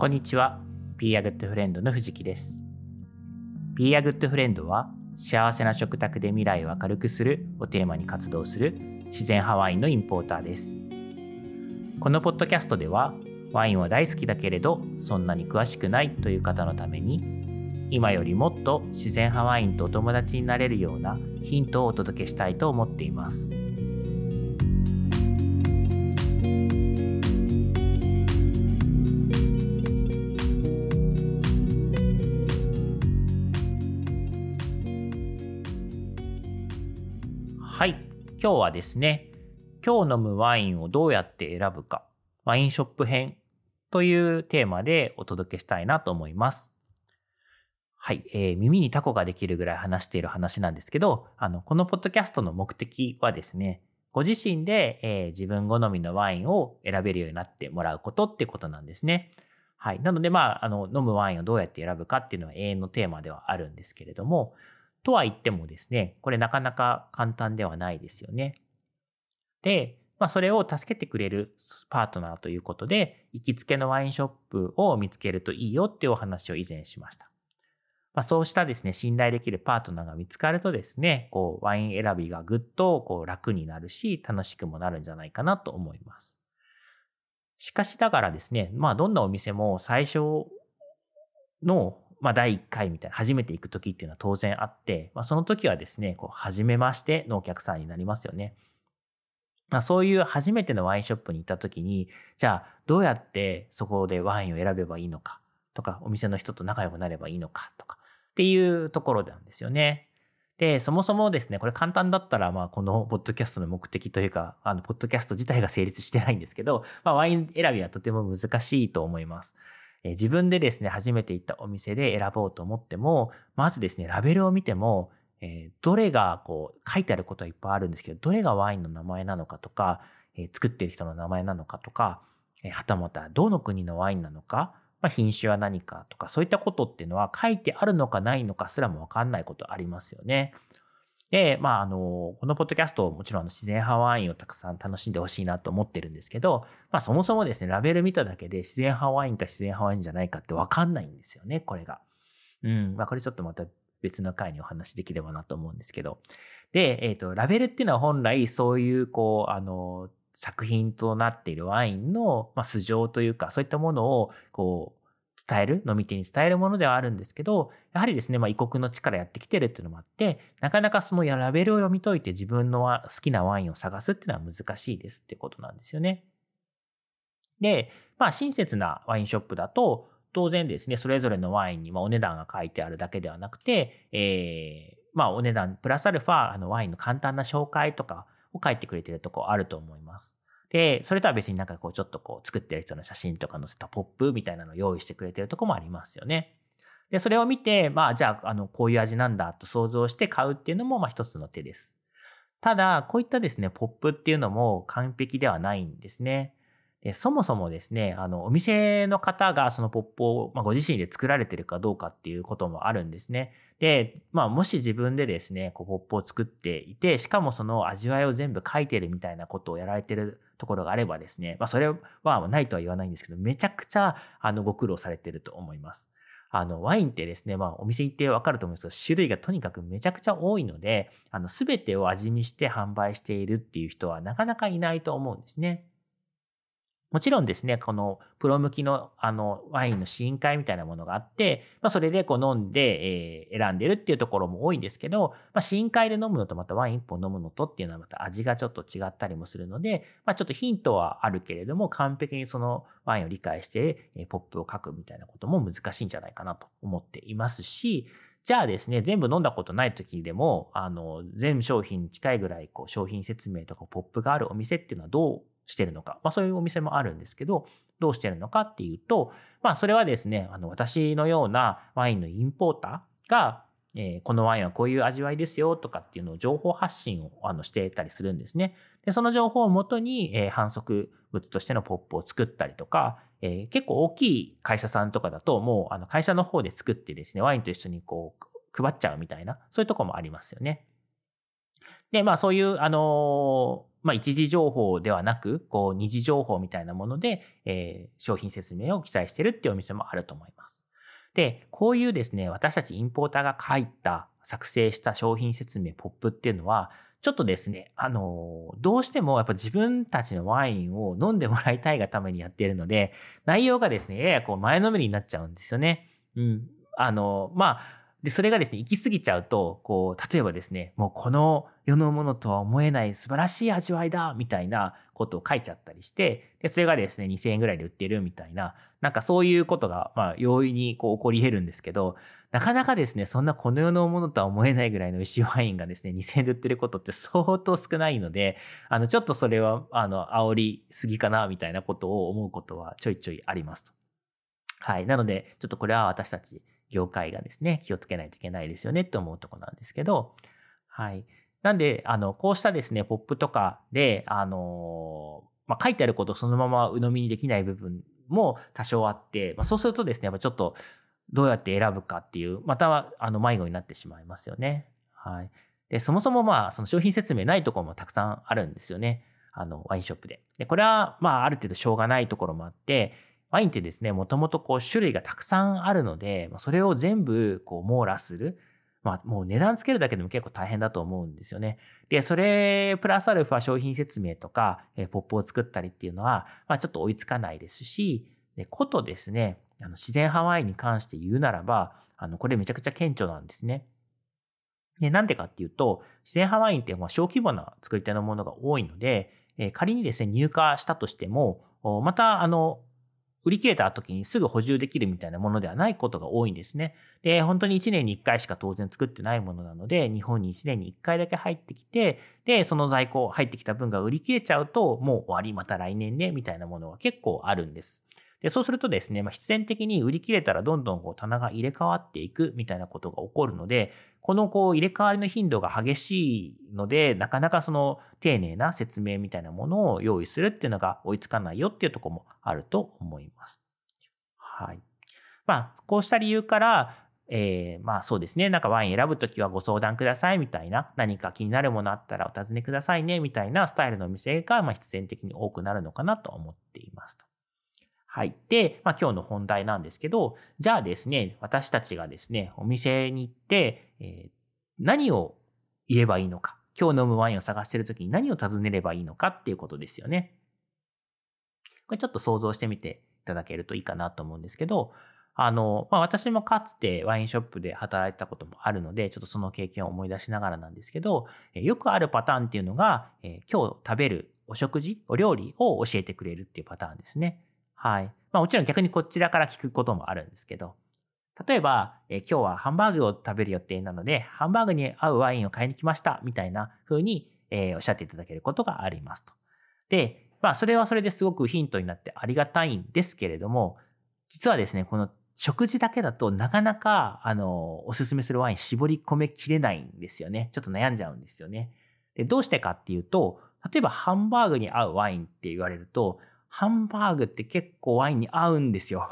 こんにちは。Be a Good Friend の藤木です。Be a Good Friend は幸せな食卓で未来を明るくするをテーマに活動する自然派ワインのインポーターです。このポッドキャストではワインは大好きだけれどそんなに詳しくないという方のために今よりもっと自然派ワインとお友達になれるようなヒントをお届けしたいと思っています。今日はですね、今日飲むワインをどうやって選ぶか、ワインショップ編というテーマでお届けしたいなと思います。はい。えー耳にタコができるぐらい話している話なんですけど、あの、このポッドキャストの目的はですね、ご自身で、えー自分好みのワインを選べるようになってもらうことってことなんですね。はい。なので、まあ、あの、飲むワインをどうやって選ぶかっていうのは永遠のテーマではあるんですけれども、とは言ってもですね、これなかなか簡単ではないですよね。で、まあ、それを助けてくれるパートナーということで、行きつけのワインショップを見つけるといいよっていうお話を以前しました。まあ、そうしたですね、信頼できるパートナーが見つかるとですね、こう、ワイン選びがぐっとこう楽になるし、楽しくもなるんじゃないかなと思います。しかしながらですね、まあ、どんなお店も最初の、まあ、第1回みたいな、初めて行く時っていうのは当然あって、まあ、その時はですね、こう、初めましてのお客さんになりますよね。まあ、そういう初めてのワインショップに行った時に、じゃあ、どうやってそこでワインを選べばいいのかとか、お店の人と仲良くなればいいのかとか、っていうところなんですよね。で、そもそもですね、これ簡単だったら、まあ、このポッドキャストの目的というか、あの、ポッドキャスト自体が成立してないんですけど、まあ、ワイン選びはとても難しいと思います。自分でですね、初めて行ったお店で選ぼうと思っても、まずですね、ラベルを見ても、えどれがこう書いてあることはいっぱいあるんですけど、どれがワインの名前なのかとか、え作ってる人の名前なのかとか、えはたまたどの国のワインなのか、まあ、品種は何かとか、そういったことっていうのは書いてあるのかないのかすらもわかんないことありますよね。で、まあ、あの、このポッドキャスト、もちろんあの自然派ワインをたくさん楽しんでほしいなと思ってるんですけど、まあ、そもそもですね、ラベル見ただけで自然派ワインか自然派ワインじゃないかってわかんないんですよね、これが。うん、まあ、これちょっとまた別の回にお話しできればなと思うんですけど。で、えっ、と、ラベルっていうのは本来そういう、こう、あの、作品となっているワインの、まあ、素性というか、そういったものを、こう、伝える、飲み手に伝えるものではあるんですけど、やはりですね、まあ、異国の地からやってきてるっていうのもあって、なかなかそのラベルを読み解いて自分の好きなワインを探すっていうのは難しいですってことなんですよね。で、まあ、親切なワインショップだと、当然ですね、それぞれのワインにお値段が書いてあるだけではなくて、えーまあ、お値段プラスアルファ、あの、ワインの簡単な紹介とかを書いてくれてるとこあると思います。で、それとは別になんかこう、ちょっとこう、作ってる人の写真とか載せたポップみたいなのを用意してくれてるとこもありますよね。で、それを見て、まあ、じゃあ、あの、こういう味なんだと想像して買うっていうのも、まあ、一つの手です。ただ、こういったですね、ポップっていうのも完璧ではないんですね。でそもそもですね、あの、お店の方がそのポップを、まあ、ご自身で作られてるかどうかっていうこともあるんですね。で、まあ、もし自分でですね、こうポップを作っていて、しかもその味わいを全部書いてるみたいなことをやられてるところがあればですね、まあ、それはないとは言わないんですけど、めちゃくちゃ、あの、ご苦労されてると思います。あの、ワインってですね、まあ、お店行ってわかると思うんですが、種類がとにかくめちゃくちゃ多いので、あの、すべてを味見して販売しているっていう人はなかなかいないと思うんですね。もちろんですね、このプロ向きのあのワインの試飲会みたいなものがあって、まあ、それでこう飲んで、えー選んでるっていうところも多いんですけど、まあ、試飲会で飲むのとまたワイン一本飲むのとっていうのはまた味がちょっと違ったりもするので、まあ、ちょっとヒントはあるけれども、完璧にそのワインを理解して、えーポップを書くみたいなことも難しいんじゃないかなと思っていますし、じゃあですね、全部飲んだことない時でも、あの、全商品に近いぐらい、こう、商品説明とかポップがあるお店っていうのはどうしてるのか。まあそういうお店もあるんですけど、どうしてるのかっていうと、まあそれはですね、あの、私のようなワインのインポーターが、えーこのワインはこういう味わいですよとかっていうのを情報発信をあのしてたりするんですね。で、その情報をもとに、えー反則物としてのポップを作ったりとか、えー結構大きい会社さんとかだと、もうあの会社の方で作ってですね、ワインと一緒にこう配っちゃうみたいな、そういうとこもありますよね。で、まあそういう、あのまあ一時情報ではなく、こう二次情報みたいなもので、えー、商品説明を記載してるっていうお店もあると思います。で、こういうですね、私たちインポーターが書いた、作成した商品説明、ポップっていうのは、ちょっとですね、あの、どうしてもやっぱ自分たちのワインを飲んでもらいたいがためにやっているので、内容がですね、ややこう前のめりになっちゃうんですよね。うん。あの、まあ、で、それがですね、行き過ぎちゃうと、こう、例えばですね、もうこの世のものとは思えない素晴らしい味わいだみたいなことを書いちゃったりして、で、それがですね、2000円ぐらいで売ってるみたいな、なんかそういうことが、まあ、容易にこう起こり得るんですけど、なかなかですね、そんなこの世のものとは思えないぐらいの美味しいワインがですね、2000円で売ってることって相当少ないので、あの、ちょっとそれは、あの、煽りすぎかな、みたいなことを思うことはちょいちょいありますと。はい。なので、ちょっとこれは私たち、業界がですね、気をつけないといけないですよねって思うとこなんですけど、はい。なんで、あの、こうしたですね、ポップとかで、あの、まあ、書いてあることをそのまま鵜呑みにできない部分も多少あって、まあ、そうするとですね、やっぱちょっとどうやって選ぶかっていう、または、あの、迷子になってしまいますよね。はい。で、そもそもまあ、その商品説明ないところもたくさんあるんですよね。あの、ワインショップで。で、これは、まあ、ある程度しょうがないところもあって、ワインってですね、もともとこう種類がたくさんあるので、それを全部こう網羅する。まあもう値段つけるだけでも結構大変だと思うんですよね。で、それプラスアルファ商品説明とか、えポップを作ったりっていうのは、まあちょっと追いつかないですし、でことですね、あの自然派ワイに関して言うならば、あの、これめちゃくちゃ顕著なんですね。で、なんでかっていうと、自然派ワインってまあ小規模な作り手のものが多いので、え仮にですね、入荷したとしても、また、あの、売り切れた時にすぐ補充できるみたいなものではないことが多いんですね。で、本当に1年に1回しか当然作ってないものなので、日本に1年に1回だけ入ってきて、で、その在庫入ってきた分が売り切れちゃうと、もう終わり、また来年ね、みたいなものは結構あるんです。で、そうするとですね、まあ、必然的に売り切れたらどんどんこう棚が入れ替わっていくみたいなことが起こるので、このこう入れ替わりの頻度が激しいので、なかなかその丁寧な説明みたいなものを用意するっていうのが追いつかないよっていうとこもあると思います。はい。まあ、こうした理由から、えー、まあそうですね。なんかワイン選ぶときはご相談くださいみたいな、何か気になるものあったらお尋ねくださいねみたいなスタイルのお店が、まあ必然的に多くなるのかなと思っていますと。はい。で、まあ今日の本題なんですけど、じゃあですね、私たちがですね、お店に行って、えー、何を言えばいいのか、今日飲むワインを探してるときに何を尋ねればいいのかっていうことですよね。これちょっと想像してみていただけるといいかなと思うんですけど、あの、まあ、私もかつてワインショップで働いたこともあるので、ちょっとその経験を思い出しながらなんですけど、よくあるパターンっていうのが、えー、今日食べるお食事、お料理を教えてくれるっていうパターンですね。はい。まあもちろん逆にこちらから聞くこともあるんですけど、例えば、えー、今日はハンバーグを食べる予定なので、ハンバーグに合うワインを買いに来ました、みたいな風に、えー、おっしゃっていただけることがありますと。で、まあそれはそれですごくヒントになってありがたいんですけれども、実はですね、この食事だけだとなかなか、あの、おすすめするワイン絞り込めきれないんですよね。ちょっと悩んじゃうんですよね。で、どうしてかっていうと、例えばハンバーグに合うワインって言われると、ハンバーグって結構ワインに合うんですよ。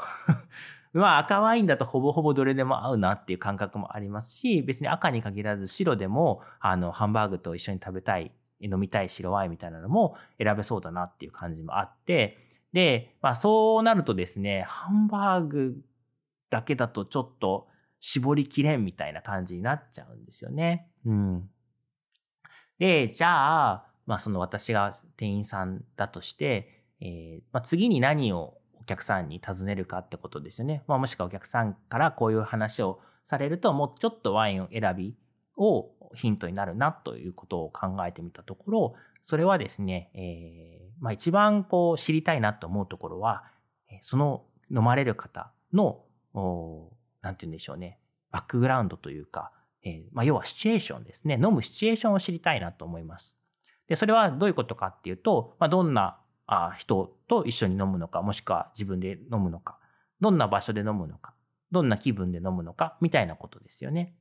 まあ赤ワインだとほぼほぼどれでも合うなっていう感覚もありますし、別に赤に限らず白でも、あの、ハンバーグと一緒に食べたい、飲みたい白ワインみたいなのも選べそうだなっていう感じもあって、で、まあそうなるとですね、ハンバーグだけだとちょっと絞りきれんみたいな感じになっちゃうんですよね。うん。で、じゃあ、まあその私が店員さんだとして、えー、まあ、次に何をお客さんに尋ねるかってことですよね。まあ、もしくはお客さんからこういう話をされると、もうちょっとワインを選びをヒントになるなということを考えてみたところ、それはですね、えー、まあ、一番こう知りたいなと思うところは、その飲まれる方の、なんて言うんでしょうね、バックグラウンドというか、えー、まあ、要はシチュエーションですね。飲むシチュエーションを知りたいなと思います。で、それはどういうことかっていうと、まあ、どんなあ人と一緒に飲むのか、もしくは自分で飲むのか、どんな場所で飲むのか、どんな気分で飲むのか、みたいなことですよね。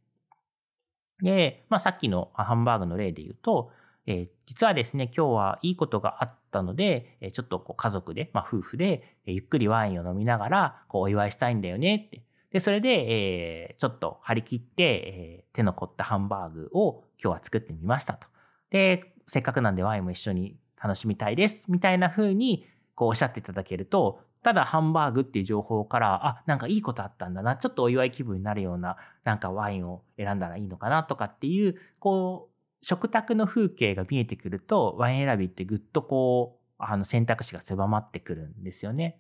で、まあさっきのハンバーグの例で言うと、えー、実はですね、今日はいいことがあったので、えー、ちょっとこう家族で、まあ夫婦で、えー、ゆっくりワインを飲みながら、こうお祝いしたいんだよねって。で、それで、えー、ちょっと張り切って、えー、手の凝ったハンバーグを今日は作ってみましたと。で、せっかくなんでワインも一緒に楽しみたいです。みたいな風に、こうおっしゃっていただけると、ただハンバーグっていう情報から、あ、なんかいいことあったんだな、ちょっとお祝い気分になるような、なんかワインを選んだらいいのかなとかっていう、こう、食卓の風景が見えてくると、ワイン選びってぐっとこう、あの選択肢が狭まってくるんですよね。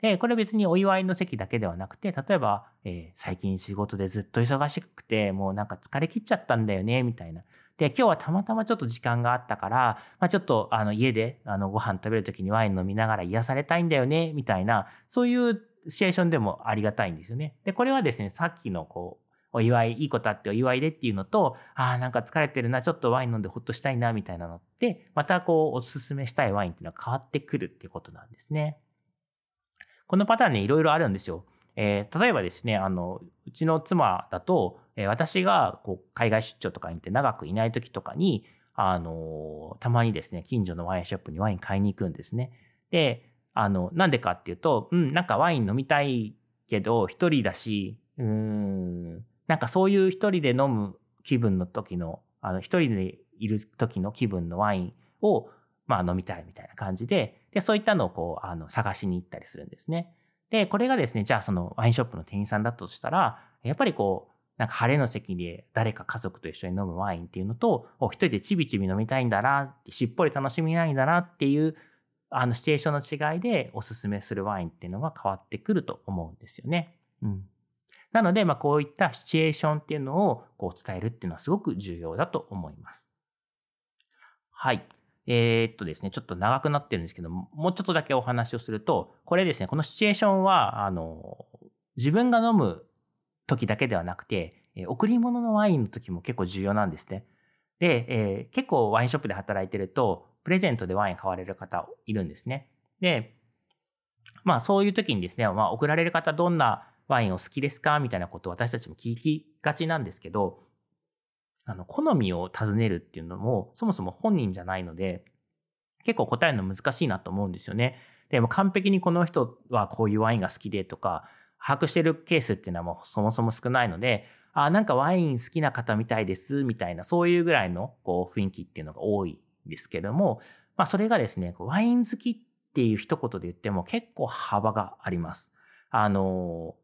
で、これ別にお祝いの席だけではなくて、例えば、えー、最近仕事でずっと忙しくて、もうなんか疲れ切っちゃったんだよね、みたいな。で、今日はたまたまちょっと時間があったから、まあ、ちょっとあの家であのご飯食べるときにワイン飲みながら癒されたいんだよね、みたいな、そういうシチュエーションでもありがたいんですよね。で、これはですね、さっきのこう、お祝い、いいことあってお祝いでっていうのと、ああ、なんか疲れてるな、ちょっとワイン飲んでほっとしたいな、みたいなのって、またこう、おすすめしたいワインっていうのは変わってくるっていうことなんですね。このパターンね、いろいろあるんですよ。えー、例えばですね、あの、うちの妻だと、えー、私がこう海外出張とかに行って長くいない時とかに、あの、たまにですね、近所のワインショップにワイン買いに行くんですね。で、あの、なんでかっていうと、うん、なんかワイン飲みたいけど、一人だし、うん、なんかそういう一人で飲む気分の時の、あの、一人でいる時の気分のワインを、まあ飲みたいみたいな感じで、で、そういったのをこう、あの、探しに行ったりするんですね。で、これがですね、じゃあそのワインショップの店員さんだとしたら、やっぱりこう、なんか晴れの席で誰か家族と一緒に飲むワインっていうのと、お一人でちびちび飲みたいんだな、しっぽり楽しみたいんだなっていう、あのシチュエーションの違いでおすすめするワインっていうのが変わってくると思うんですよね。うん。なので、まあこういったシチュエーションっていうのをこう伝えるっていうのはすごく重要だと思います。はい。えー、っとですね、ちょっと長くなってるんですけど、もうちょっとだけお話をすると、これですね、このシチュエーションは、あの、自分が飲む時だけではなくて、え贈り物のワインの時も結構重要なんですね。で、えー、結構ワインショップで働いてると、プレゼントでワイン買われる方いるんですね。で、まあそういう時にですね、まあ送られる方どんなワインを好きですかみたいなことを私たちも聞きがちなんですけど、あの、好みを尋ねるっていうのも、そもそも本人じゃないので、結構答えるの難しいなと思うんですよね。でも完璧にこの人はこういうワインが好きでとか、把握してるケースっていうのはもうそもそも少ないので、あ、なんかワイン好きな方みたいです、みたいな、そういうぐらいのこう雰囲気っていうのが多いんですけども、まあそれがですね、ワイン好きっていう一言で言っても結構幅があります。あの、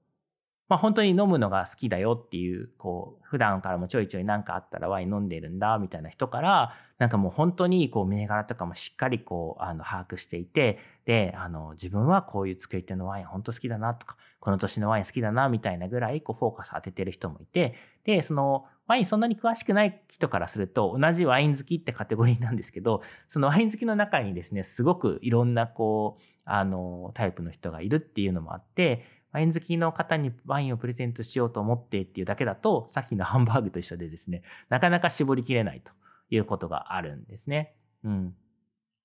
まあ本当に飲むのが好きだよっていう、こう、普段からもちょいちょいなんかあったらワイン飲んでるんだ、みたいな人から、なんかもう本当にこう銘柄とかもしっかりこう、あの、把握していて、で、あの、自分はこういう作り手のワイン本当好きだなとか、この年のワイン好きだな、みたいなぐらいこうフォーカス当ててる人もいて、で、その、ワインそんなに詳しくない人からすると、同じワイン好きってカテゴリーなんですけど、そのワイン好きの中にですね、すごくいろんなこう、あの、タイプの人がいるっていうのもあって、ワイン好きの方にワインをプレゼントしようと思ってっていうだけだと、さっきのハンバーグと一緒でですね、なかなか絞りきれないということがあるんですね。うん。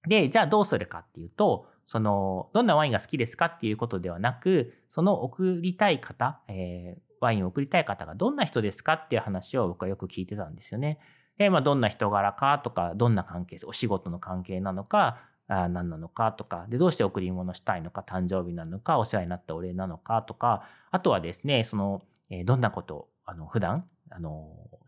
で、じゃあどうするかっていうと、その、どんなワインが好きですかっていうことではなく、その送りたい方、えー、ワインを送りたい方がどんな人ですかっていう話を僕はよく聞いてたんですよね。で、まあ、どんな人柄かとか、どんな関係、お仕事の関係なのか、あ何なのかとか、で、どうして贈り物したいのか、誕生日なのか、お世話になったお礼なのかとか、あとはですね、その、えー、どんなことを、あの、普段、あの、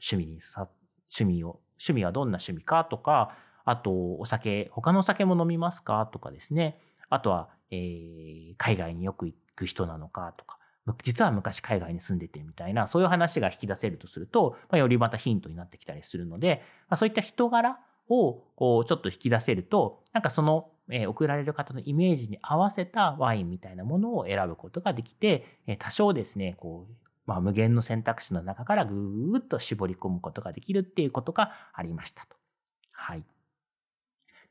趣味にさ、趣味を、趣味はどんな趣味かとか、あと、お酒、他のお酒も飲みますかとかですね。あとは、えー、海外によく行く人なのかとか、実は昔海外に住んでてみたいな、そういう話が引き出せるとすると、まあ、よりまたヒントになってきたりするので、まあ、そういった人柄をこうちょっと引き出せると、なんかその、え、送られる方のイメージに合わせたワインみたいなものを選ぶことができて、え、多少ですね、こう、まあ、無限の選択肢の中からぐーっと絞り込むことができるっていうことがありましたと。はい。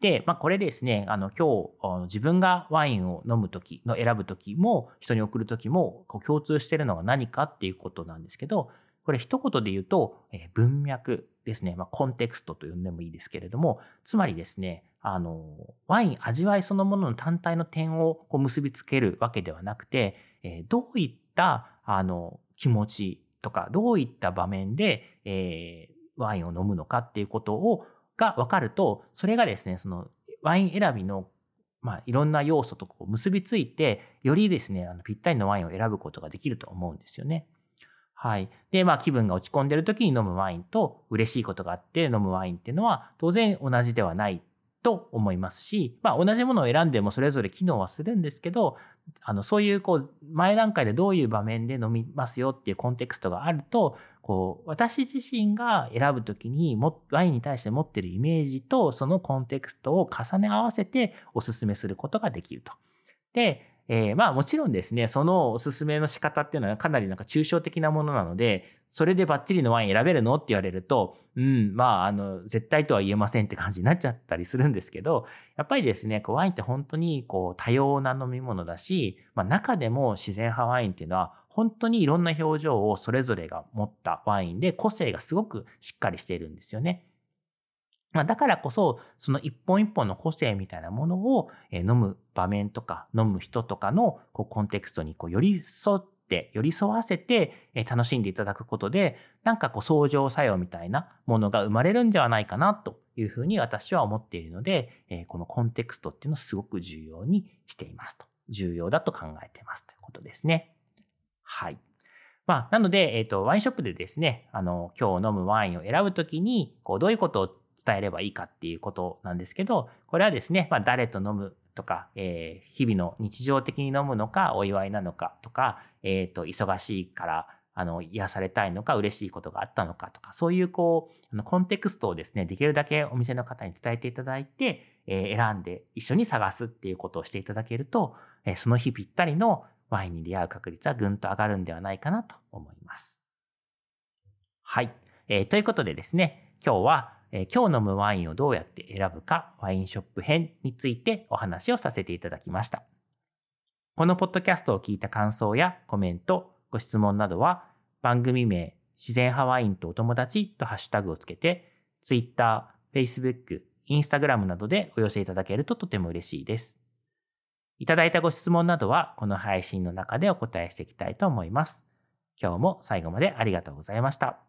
で、まあ、これですね、あの、今日、自分がワインを飲むときの選ぶときも、人に送るときも、こう共通しているのは何かっていうことなんですけど、これ一言で言うと、え文脈ですね。まあ、コンテクストと呼んでもいいですけれども、つまりですね、あの、ワイン味わいそのものの単体の点をこう結びつけるわけではなくて、えどういった、あの、気持ちとか、どういった場面で、えー、ワインを飲むのかっていうことを、が分かると、それがですね、その、ワイン選びのまあ、いろんな要素とこう結びついて、よりですね、あのぴったりのワインを選ぶことができると思うんですよね。はい。で、まあ気分が落ち込んでる時に飲むワインと嬉しいことがあって飲むワインっていうのは当然同じではないと思いますし、まあ同じものを選んでもそれぞれ機能はするんですけど、あの、そういうこう、前段階でどういう場面で飲みますよっていうコンテクストがあると、こう、私自身が選ぶときにも、ワインに対して持ってるイメージとそのコンテクストを重ね合わせてお勧めすることができると。で、えー、まあもちろんですね、そのおすすめの仕方っていうのはかなりなんか抽象的なものなので、それでバッチリのワイン選べるのって言われると、うん、まあ、あの、絶対とは言えませんって感じになっちゃったりするんですけど、やっぱりですね、こうワインって本当にこう多様な飲み物だし、まあ中でも自然派ワインっていうのは本当にいろんな表情をそれぞれが持ったワインで個性がすごくしっかりしているんですよね。まあ、だからこそ、その一本一本の個性みたいなものを、え飲む場面とか、飲む人とかのこうコンテクストにこう寄り添って、寄り添わせて、え楽しんでいただくことで、なんかこう相乗作用みたいなものが生まれるんではないかなというふうに私は思っているので、えこのコンテクストっていうのをすごく重要にしていますと。重要だと考えてますということですね。はい。まあ、なので、えっ、ー、と、ワインショップでですね、あの、今日飲むワインを選ぶときに、こう、どういうことを伝えればいいかっていうことなんですけど、これはですね、まあ、誰と飲むとか、えー、日々の日常的に飲むのか、お祝いなのかとか、えっ、ー、と、忙しいから、あの、癒されたいのか、嬉しいことがあったのかとか、そういうこう、あのコンテクストをですね、できるだけお店の方に伝えていただいて、えー、選んで一緒に探すっていうことをしていただけると、えー、その日ぴったりのワインに出会う確率はぐんと上がるんではないかなと思います。はい。えー、ということでですね、今日は、え、今日飲むワインをどうやって選ぶかワインショップ編についてお話をさせていただきました。このポッドキャストを聞いた感想やコメント、ご質問などは番組名自然派ワインとお友達とハッシュタグをつけて Twitter、Facebook、Instagram などでお寄せいただけるととても嬉しいです。いただいたご質問などはこの配信の中でお答えしていきたいと思います。今日も最後までありがとうございました。